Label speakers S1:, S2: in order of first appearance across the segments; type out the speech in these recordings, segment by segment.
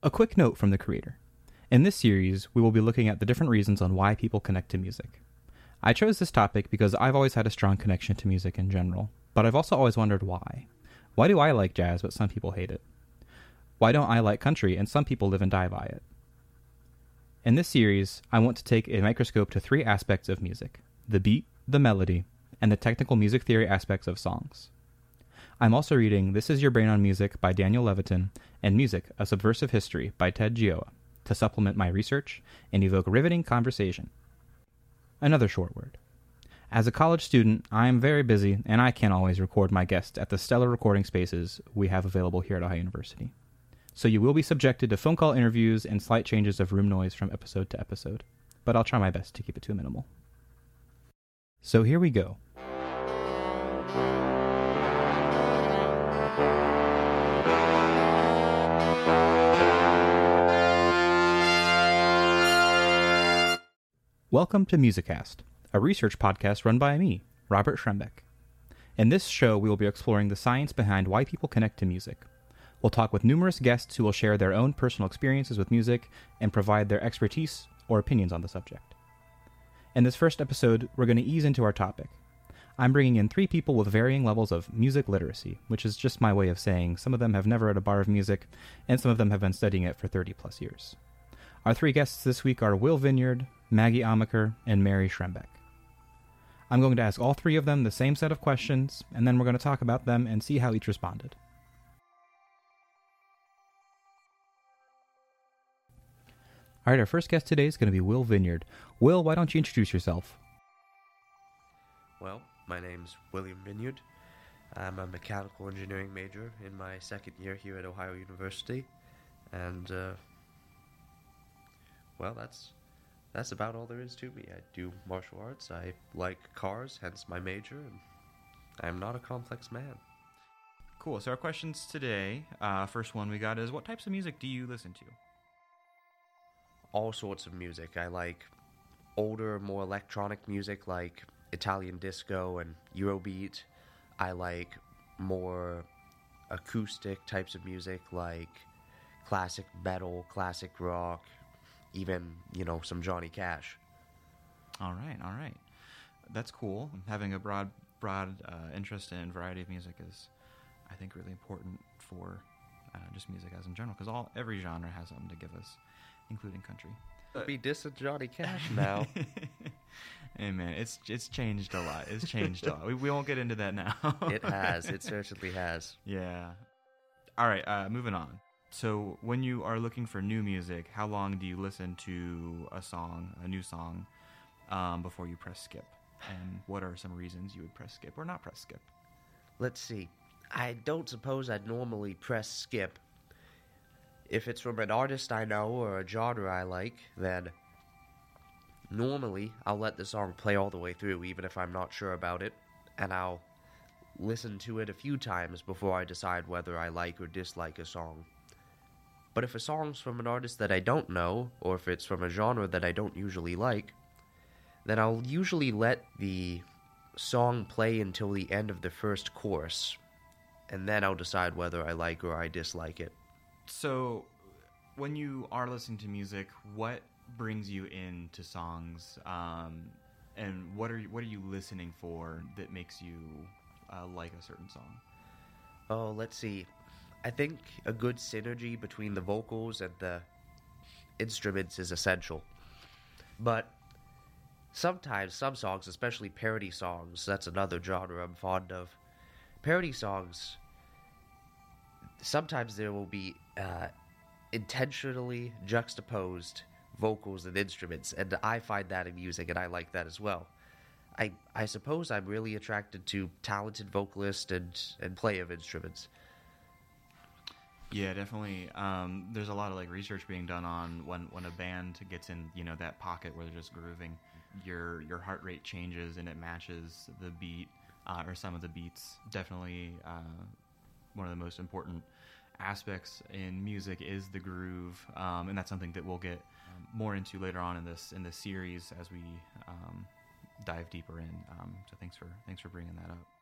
S1: A quick note from the creator. In this series, we will be looking at the different reasons on why people connect to music. I chose this topic because I've always had a strong connection to music in general, but I've also always wondered why. Why do I like jazz but some people hate it? Why don't I like country and some people live and die by it? In this series, I want to take a microscope to three aspects of music the beat, the melody, and the technical music theory aspects of songs. I'm also reading This Is Your Brain on Music by Daniel Levitin and Music, A Subversive History by Ted Gioia to supplement my research and evoke riveting conversation. Another short word. As a college student, I am very busy and I can't always record my guests at the stellar recording spaces we have available here at Ohio University. So you will be subjected to phone call interviews and slight changes of room noise from episode to episode, but I'll try my best to keep it to a minimal. So here we go. Welcome to Musicast, a research podcast run by me, Robert Schrembeck. In this show, we will be exploring the science behind why people connect to music. We'll talk with numerous guests who will share their own personal experiences with music and provide their expertise or opinions on the subject. In this first episode, we're going to ease into our topic. I'm bringing in three people with varying levels of music literacy, which is just my way of saying some of them have never had a bar of music, and some of them have been studying it for 30 plus years. Our three guests this week are Will Vineyard, Maggie Amaker, and Mary Schrembeck. I'm going to ask all three of them the same set of questions, and then we're going to talk about them and see how each responded. All right, our first guest today is going to be Will Vineyard. Will, why don't you introduce yourself?
S2: Well, my name's William Vineyard. I'm a mechanical engineering major in my second year here at Ohio University, and uh, well, that's that's about all there is to me. I do martial arts. I like cars, hence my major, and I'm not a complex man.
S1: Cool. So our questions today, uh, first one we got is, what types of music do you listen to?
S2: All sorts of music. I like older, more electronic music like Italian disco and Eurobeat. I like more acoustic types of music like classic metal, classic rock, even you know some Johnny Cash.
S1: All right, all right, that's cool. Having a broad, broad uh, interest in variety of music is, I think, really important for uh, just music as in general, because all every genre has something to give us, including country.
S2: Be dissing Johnny Cash now.
S1: hey man, it's it's changed a lot. It's changed a lot. We, we won't get into that now.
S2: it has. It certainly has.
S1: Yeah. All right. Uh, moving on. So, when you are looking for new music, how long do you listen to a song, a new song, um, before you press skip? And what are some reasons you would press skip or not press skip?
S2: Let's see. I don't suppose I'd normally press skip. If it's from an artist I know or a genre I like, then normally I'll let the song play all the way through, even if I'm not sure about it, and I'll listen to it a few times before I decide whether I like or dislike a song. But if a song's from an artist that I don't know, or if it's from a genre that I don't usually like, then I'll usually let the song play until the end of the first chorus, and then I'll decide whether I like or I dislike it.
S1: So, when you are listening to music, what brings you into songs, um, and what are you, what are you listening for that makes you uh, like a certain song?
S2: Oh, let's see. I think a good synergy between the vocals and the instruments is essential. But sometimes, some songs, especially parody songs, that's another genre I'm fond of. Parody songs, sometimes there will be uh, intentionally juxtaposed vocals and instruments, and I find that in music, and I like that as well. I, I suppose I'm really attracted to talented vocalists and, and play of instruments.
S1: Yeah, definitely. Um, there's a lot of like research being done on when when a band gets in, you know, that pocket where they're just grooving. Your your heart rate changes and it matches the beat uh, or some of the beats. Definitely, uh, one of the most important aspects in music is the groove, um, and that's something that we'll get more into later on in this in this series as we um, dive deeper in. Um, so thanks for thanks for bringing that up.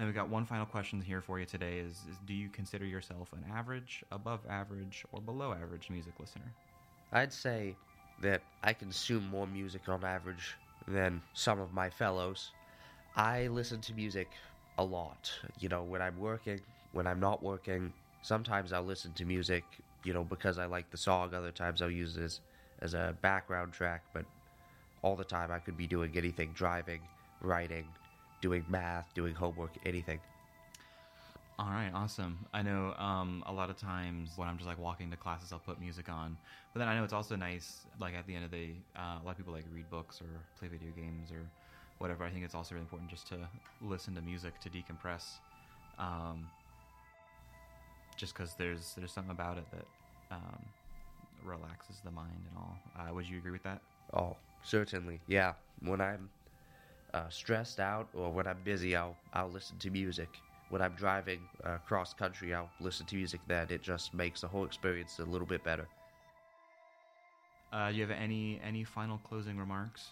S1: And we've got one final question here for you today: is, is do you consider yourself an average, above average, or below average music listener?
S2: I'd say that I consume more music on average than some of my fellows. I listen to music a lot. You know, when I'm working, when I'm not working, sometimes I'll listen to music, you know, because I like the song. Other times I'll use this as a background track, but all the time I could be doing anything driving, writing, doing math, doing homework, anything.
S1: All right, awesome. I know um, a lot of times when I'm just like walking to classes, I'll put music on. But then I know it's also nice, like at the end of the day, uh, a lot of people like read books or play video games or whatever. I think it's also really important just to listen to music to decompress. Um, just because there's there's something about it that um, relaxes the mind and all. Uh, would you agree with that?
S2: Oh, certainly. Yeah. When I'm uh, stressed out or when I'm busy, I'll I'll listen to music. When I'm driving uh, cross country, I'll listen to music. Then it just makes the whole experience a little bit better.
S1: Uh, do you have any any final closing remarks?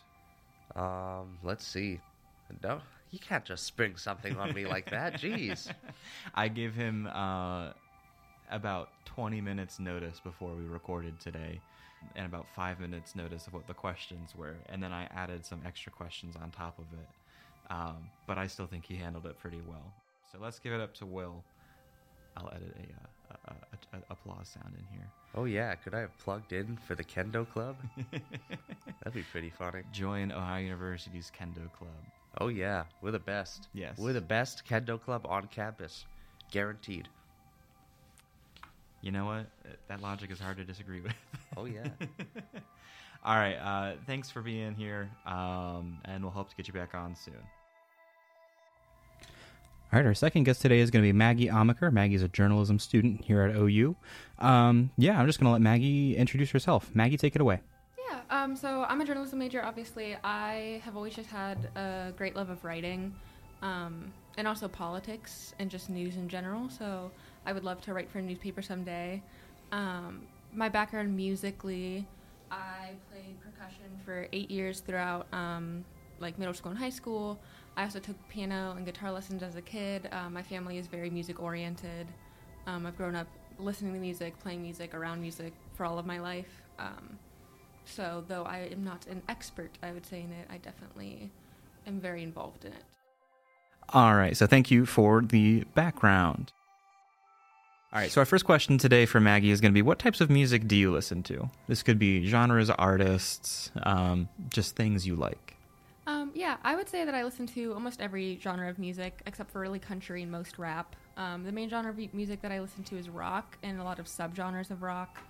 S2: Um, let's see. No, you can't just spring something on me like that. Jeez.
S1: I gave him uh, about 20 minutes notice before we recorded today, and about five minutes notice of what the questions were, and then I added some extra questions on top of it. Um, but I still think he handled it pretty well. So let's give it up to Will. I'll edit a, uh, a, a, a applause sound in here.
S2: Oh yeah, could I have plugged in for the kendo club? That'd be pretty funny.
S1: Join Ohio University's Kendo Club.
S2: Oh yeah, we're the best.
S1: Yes.
S2: We're the best kendo club on campus, guaranteed.
S1: You know what? That logic is hard to disagree with.
S2: Oh yeah.
S1: All right. Uh, thanks for being here, um, and we'll hope to get you back on soon. All right, our second guest today is going to be Maggie Amaker. Maggie's a journalism student here at OU. Um, yeah, I'm just going to let Maggie introduce herself. Maggie, take it away.
S3: Yeah, um, so I'm a journalism major, obviously. I have always just had a great love of writing um, and also politics and just news in general. So I would love to write for a newspaper someday. Um, my background musically, I played percussion for eight years throughout um, like middle school and high school. I also took piano and guitar lessons as a kid. Uh, my family is very music oriented. Um, I've grown up listening to music, playing music, around music for all of my life. Um, so, though I am not an expert, I would say in it, I definitely am very involved in it.
S1: All right, so thank you for the background. All right, so our first question today for Maggie is going to be what types of music do you listen to? This could be genres, artists, um, just things you like.
S3: Um, yeah, I would say that I listen to almost every genre of music except for really country and most rap. Um, the main genre of music that I listen to is rock and a lot of subgenres of rock.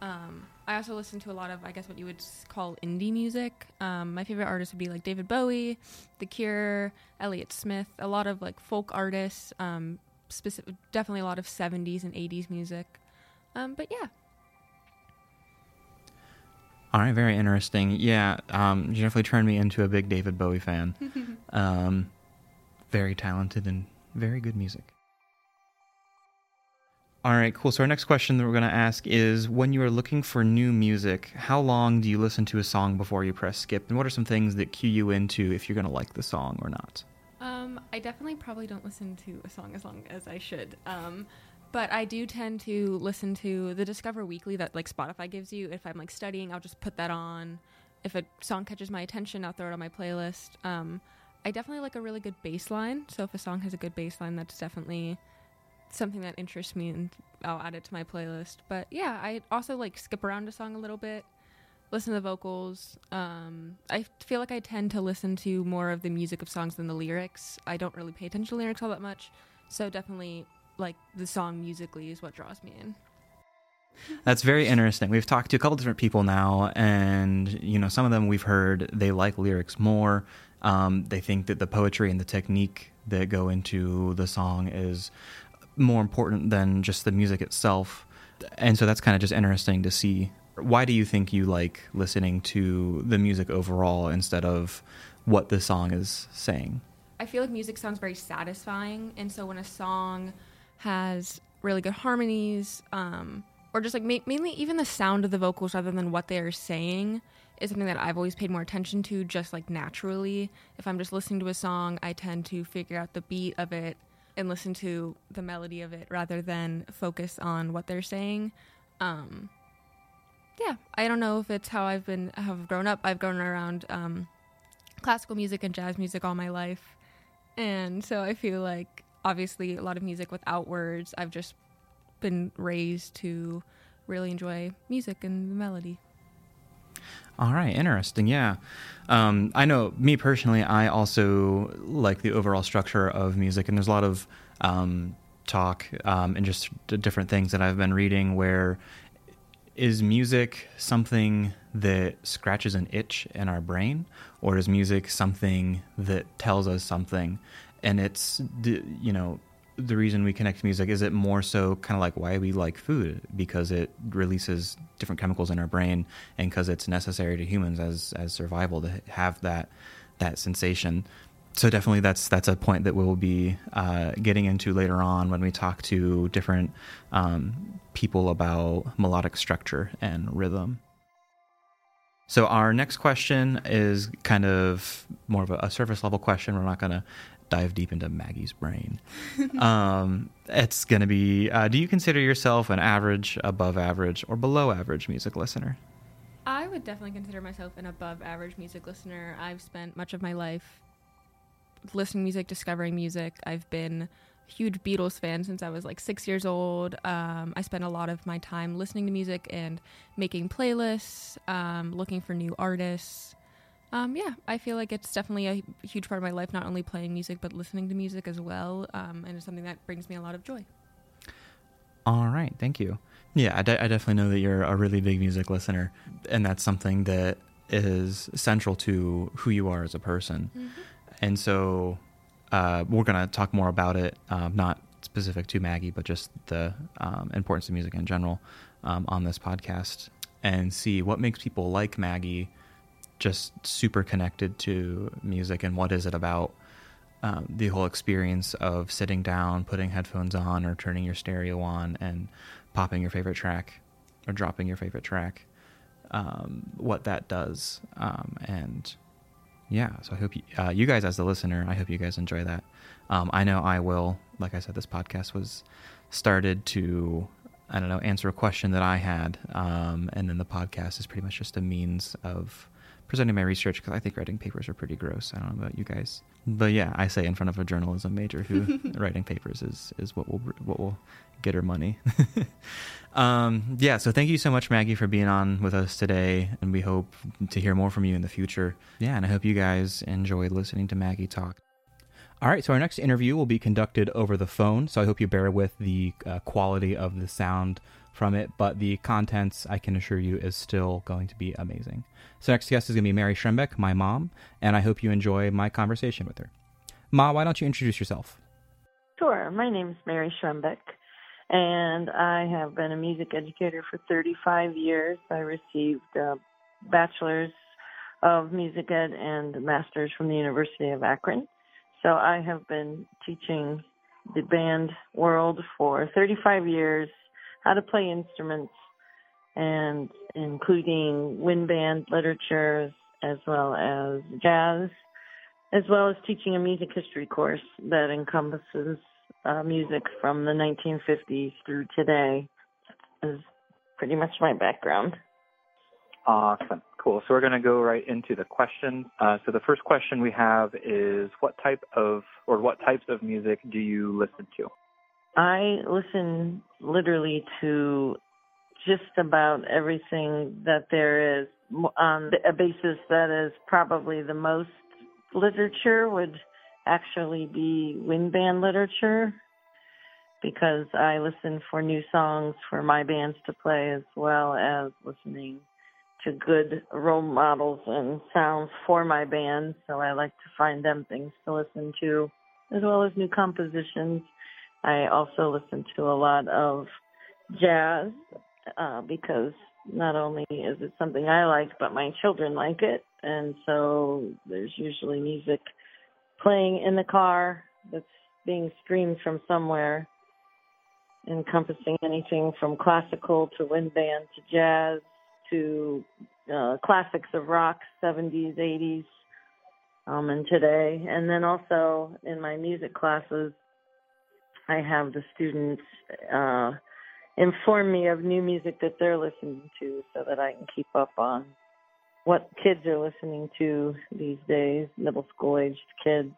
S3: Um, I also listen to a lot of, I guess, what you would call indie music. Um, my favorite artists would be like David Bowie, The Cure, Elliott Smith, a lot of like folk artists, um, specific, definitely a lot of 70s and 80s music. Um, but yeah,
S1: All right, very interesting. Yeah, um, you definitely turned me into a big David Bowie fan. um, very talented and very good music. All right, cool. So our next question that we're going to ask is: When you are looking for new music, how long do you listen to a song before you press skip, and what are some things that cue you into if you're going to like the song or not?
S3: I definitely probably don't listen to a song as long as I should. Um, but I do tend to listen to the Discover Weekly that like Spotify gives you. If I'm like studying, I'll just put that on. If a song catches my attention, I'll throw it on my playlist. Um, I definitely like a really good bass line. So if a song has a good bass line, that's definitely something that interests me and I'll add it to my playlist. But yeah, I also like skip around a song a little bit, listen to the vocals. Um, I feel like I tend to listen to more of the music of songs than the lyrics. I don't really pay attention to lyrics all that much. So definitely like the song musically is what draws me in.
S1: That's very interesting. We've talked to a couple different people now, and you know, some of them we've heard they like lyrics more. Um, they think that the poetry and the technique that go into the song is more important than just the music itself. And so that's kind of just interesting to see. Why do you think you like listening to the music overall instead of what the song is saying?
S3: I feel like music sounds very satisfying, and so when a song has really good harmonies, um, or just like ma- mainly even the sound of the vocals rather than what they are saying, is something that I've always paid more attention to just like naturally. If I'm just listening to a song, I tend to figure out the beat of it and listen to the melody of it rather than focus on what they're saying. Um, yeah, I don't know if it's how I've been have grown up. I've grown around um, classical music and jazz music all my life, and so I feel like obviously a lot of music without words. I've just been raised to really enjoy music and the melody.
S1: All right, interesting. Yeah. Um, I know me personally, I also like the overall structure of music, and there's a lot of um, talk um, and just different things that I've been reading where is music something that scratches an itch in our brain, or is music something that tells us something? And it's, you know, the reason we connect to music is it more so kind of like why we like food because it releases different chemicals in our brain and because it's necessary to humans as as survival to have that that sensation so definitely that's that's a point that we'll be uh, getting into later on when we talk to different um, people about melodic structure and rhythm so our next question is kind of more of a, a surface level question. We're not going to dive deep into Maggie's brain. um, it's going to be uh, Do you consider yourself an average, above average, or below average music listener?
S3: I would definitely consider myself an above average music listener. I've spent much of my life listening music, discovering music. I've been a huge Beatles fan since I was like six years old. Um, I spend a lot of my time listening to music and making playlists, um, looking for new artists. Um, yeah, I feel like it's definitely a huge part of my life, not only playing music, but listening to music as well. Um, and it's something that brings me a lot of joy.
S1: All right. Thank you. Yeah, I, de- I definitely know that you're a really big music listener. And that's something that is central to who you are as a person. Mm-hmm. And so uh, we're going to talk more about it, um, not specific to Maggie, but just the um, importance of music in general um, on this podcast and see what makes people like Maggie just super connected to music and what is it about um, the whole experience of sitting down, putting headphones on, or turning your stereo on and popping your favorite track or dropping your favorite track. Um, what that does, um, and yeah, so I hope you, uh, you, guys, as the listener, I hope you guys enjoy that. Um, I know I will. Like I said, this podcast was started to I don't know answer a question that I had, um, and then the podcast is pretty much just a means of presenting my research because I think writing papers are pretty gross. I don't know about you guys, but yeah, I say in front of a journalism major who writing papers is is what will what will get her money. um, yeah, so thank you so much, Maggie, for being on with us today, and we hope to hear more from you in the future. Yeah, and I hope you guys enjoyed listening to Maggie talk. All right, so our next interview will be conducted over the phone, so I hope you bear with the uh, quality of the sound from it, but the contents, I can assure you, is still going to be amazing. So, next guest is going to be Mary Schrembeck, my mom, and I hope you enjoy my conversation with her. Ma, why don't you introduce yourself?
S4: Sure. My name is Mary Schrembeck, and I have been a music educator for 35 years. I received a bachelor's of music ed and a master's from the University of Akron. So, I have been teaching the band world for 35 years how to play instruments and including wind band literature as well as jazz, as well as teaching a music history course that encompasses uh, music from the 1950s through today. Is pretty much my background.
S5: Awesome. Cool. So we're going to go right into the questions. Uh, so the first question we have is what type of or what types of music do you listen to?
S4: I listen literally to just about everything that there is on a basis that is probably the most literature would actually be wind band literature because I listen for new songs for my bands to play as well as listening to good role models and sounds for my band. So I like to find them things to listen to as well as new compositions I also listen to a lot of jazz uh, because not only is it something I like, but my children like it, and so there's usually music playing in the car that's being streamed from somewhere, encompassing anything from classical to wind band to jazz to uh, classics of rock, 70s, 80s, um, and today. And then also in my music classes, I have the students uh, inform me of new music that they're listening to so that I can keep up on what kids are listening to these days, middle school aged kids.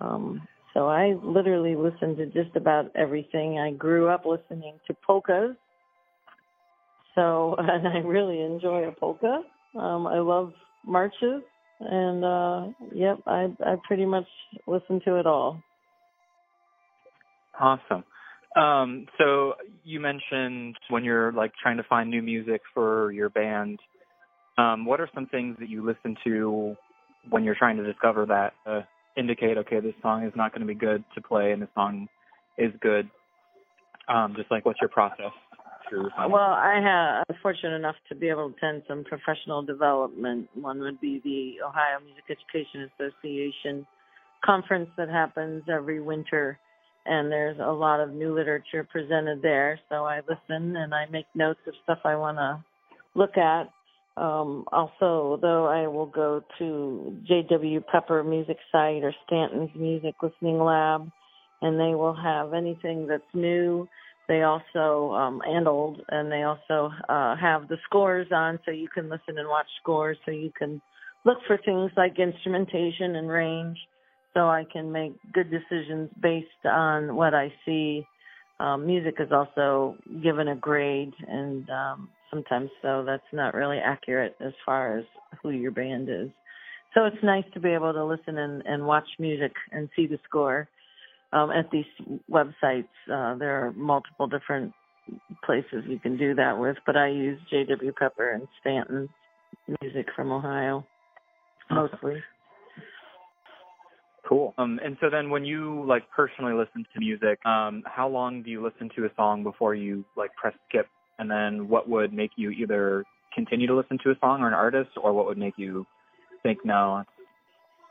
S4: Um, so I literally listen to just about everything. I grew up listening to polkas. So, and I really enjoy a polka. Um, I love marches and uh yep, I I pretty much listen to it all.
S5: Awesome. Um, so you mentioned when you're like trying to find new music for your band, um, what are some things that you listen to when you're trying to discover that uh, indicate okay this song is not going to be good to play and this song is good? Um, just like what's your process?
S4: Well, I have I'm fortunate enough to be able to attend some professional development. One would be the Ohio Music Education Association conference that happens every winter and there's a lot of new literature presented there. So I listen and I make notes of stuff I want to look at. Um, also, though, I will go to J.W. Pepper Music Site or Stanton's Music Listening Lab, and they will have anything that's new. They also um, and old, and they also uh, have the scores on, so you can listen and watch scores, so you can look for things like instrumentation and range so I can make good decisions based on what I see. Um, music is also given a grade, and um, sometimes so that's not really accurate as far as who your band is. So it's nice to be able to listen and, and watch music and see the score um, at these websites. Uh, there are multiple different places you can do that with, but I use J.W. Pepper and Stanton music from Ohio mostly.
S5: Cool. Um, and so then when you like personally listen to music, um, how long do you listen to a song before you like press skip? And then what would make you either continue to listen to a song or an artist, or what would make you think no, it's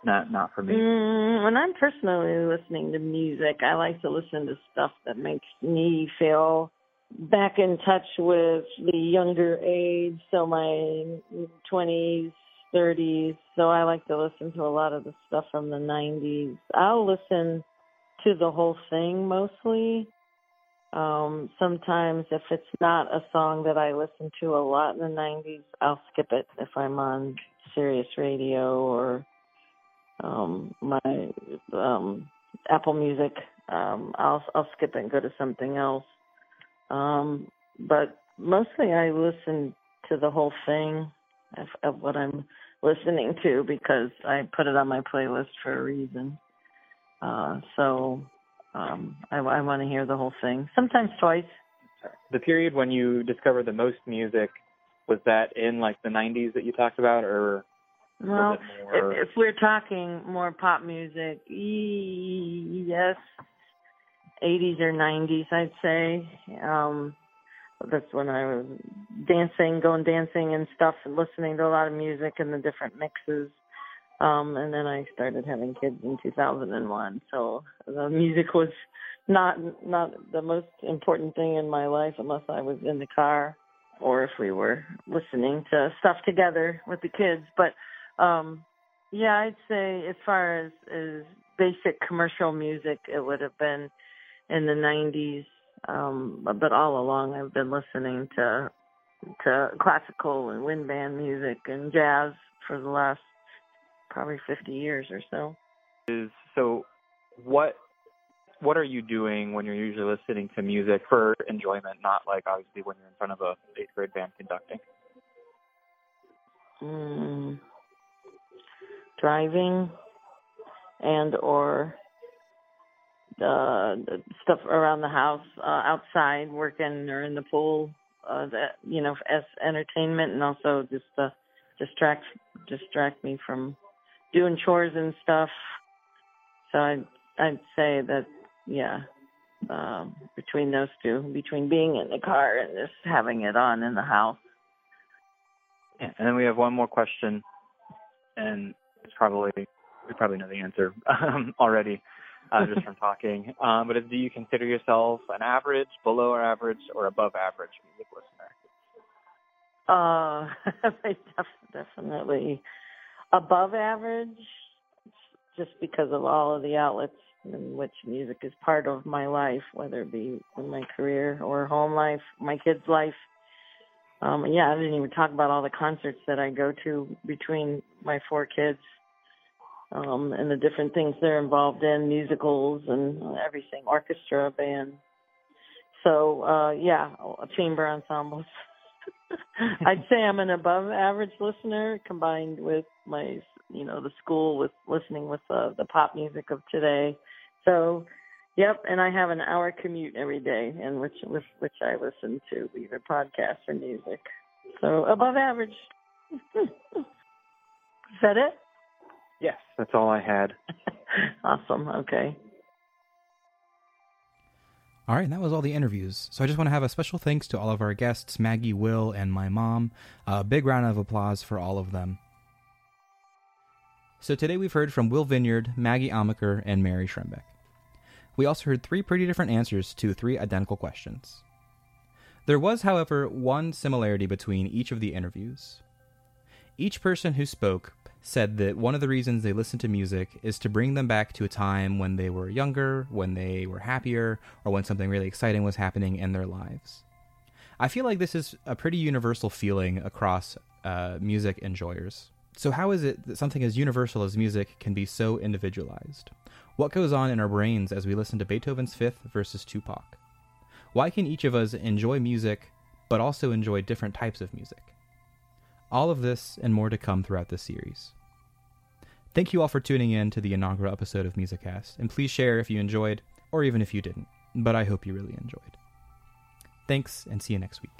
S5: not not for me?
S4: Mm, when I'm personally listening to music, I like to listen to stuff that makes me feel back in touch with the younger age. So my 20s, 30s, so I like to listen to a lot of the stuff from the 90s. I'll listen to the whole thing mostly. Um, sometimes if it's not a song that I listen to a lot in the 90s, I'll skip it if I'm on Sirius Radio or um my um Apple Music. Um I'll I'll skip it and go to something else. Um but mostly I listen to the whole thing of, of what I'm listening to because I put it on my playlist for a reason. Uh, so um, I, I want to hear the whole thing, sometimes twice.
S5: The period when you discovered the most music was that in like the 90s that you talked about, or
S4: well, if, if we're talking more pop music, yes, 80s or 90s, I'd say. Um, that's when I was dancing, going dancing and stuff, and listening to a lot of music and the different mixes. Um, and then I started having kids in 2001, so the music was not not the most important thing in my life unless I was in the car or if we were listening to stuff together with the kids. But um, yeah, I'd say as far as as basic commercial music, it would have been in the 90s um, but all along I've been listening to to classical and wind band music and jazz for the last probably 50 years or so.
S5: Is so what what are you doing when you're usually listening to music for enjoyment, not like obviously when you're in front of a eighth grade band conducting?
S4: Mm, driving and or uh stuff around the house uh outside working or in the pool uh that you know as entertainment and also just uh distract distract me from doing chores and stuff. So i'd i'd say that yeah um between those two between being in the car and just having it on in the house.
S5: Yeah and then we have one more question and it's probably we probably know the answer um already uh, just from talking. Um, but do you consider yourself an average, below average, or above average music listener?
S4: Uh, definitely above average, just because of all of the outlets in which music is part of my life, whether it be in my career or home life, my kids' life. Um, yeah, I didn't even talk about all the concerts that I go to between my four kids, um, and the different things they're involved in, musicals and everything, orchestra, band. So, uh, yeah, chamber ensembles. I'd say I'm an above average listener combined with my, you know, the school with listening with uh, the pop music of today. So, yep, and I have an hour commute every day, and which with which I listen to either podcasts or music. So above average. Is that it?
S5: Yes, that's all I had.
S4: awesome. Okay.
S1: All right, and that was all the interviews. So I just want to have a special thanks to all of our guests, Maggie, Will, and my mom. A big round of applause for all of them. So today we've heard from Will Vineyard, Maggie Amaker, and Mary Schrembeck. We also heard three pretty different answers to three identical questions. There was, however, one similarity between each of the interviews. Each person who spoke said that one of the reasons they listen to music is to bring them back to a time when they were younger, when they were happier, or when something really exciting was happening in their lives. I feel like this is a pretty universal feeling across uh, music enjoyers. So, how is it that something as universal as music can be so individualized? What goes on in our brains as we listen to Beethoven's Fifth versus Tupac? Why can each of us enjoy music, but also enjoy different types of music? All of this and more to come throughout this series. Thank you all for tuning in to the inaugural episode of Musicast, and please share if you enjoyed, or even if you didn't, but I hope you really enjoyed. Thanks, and see you next week.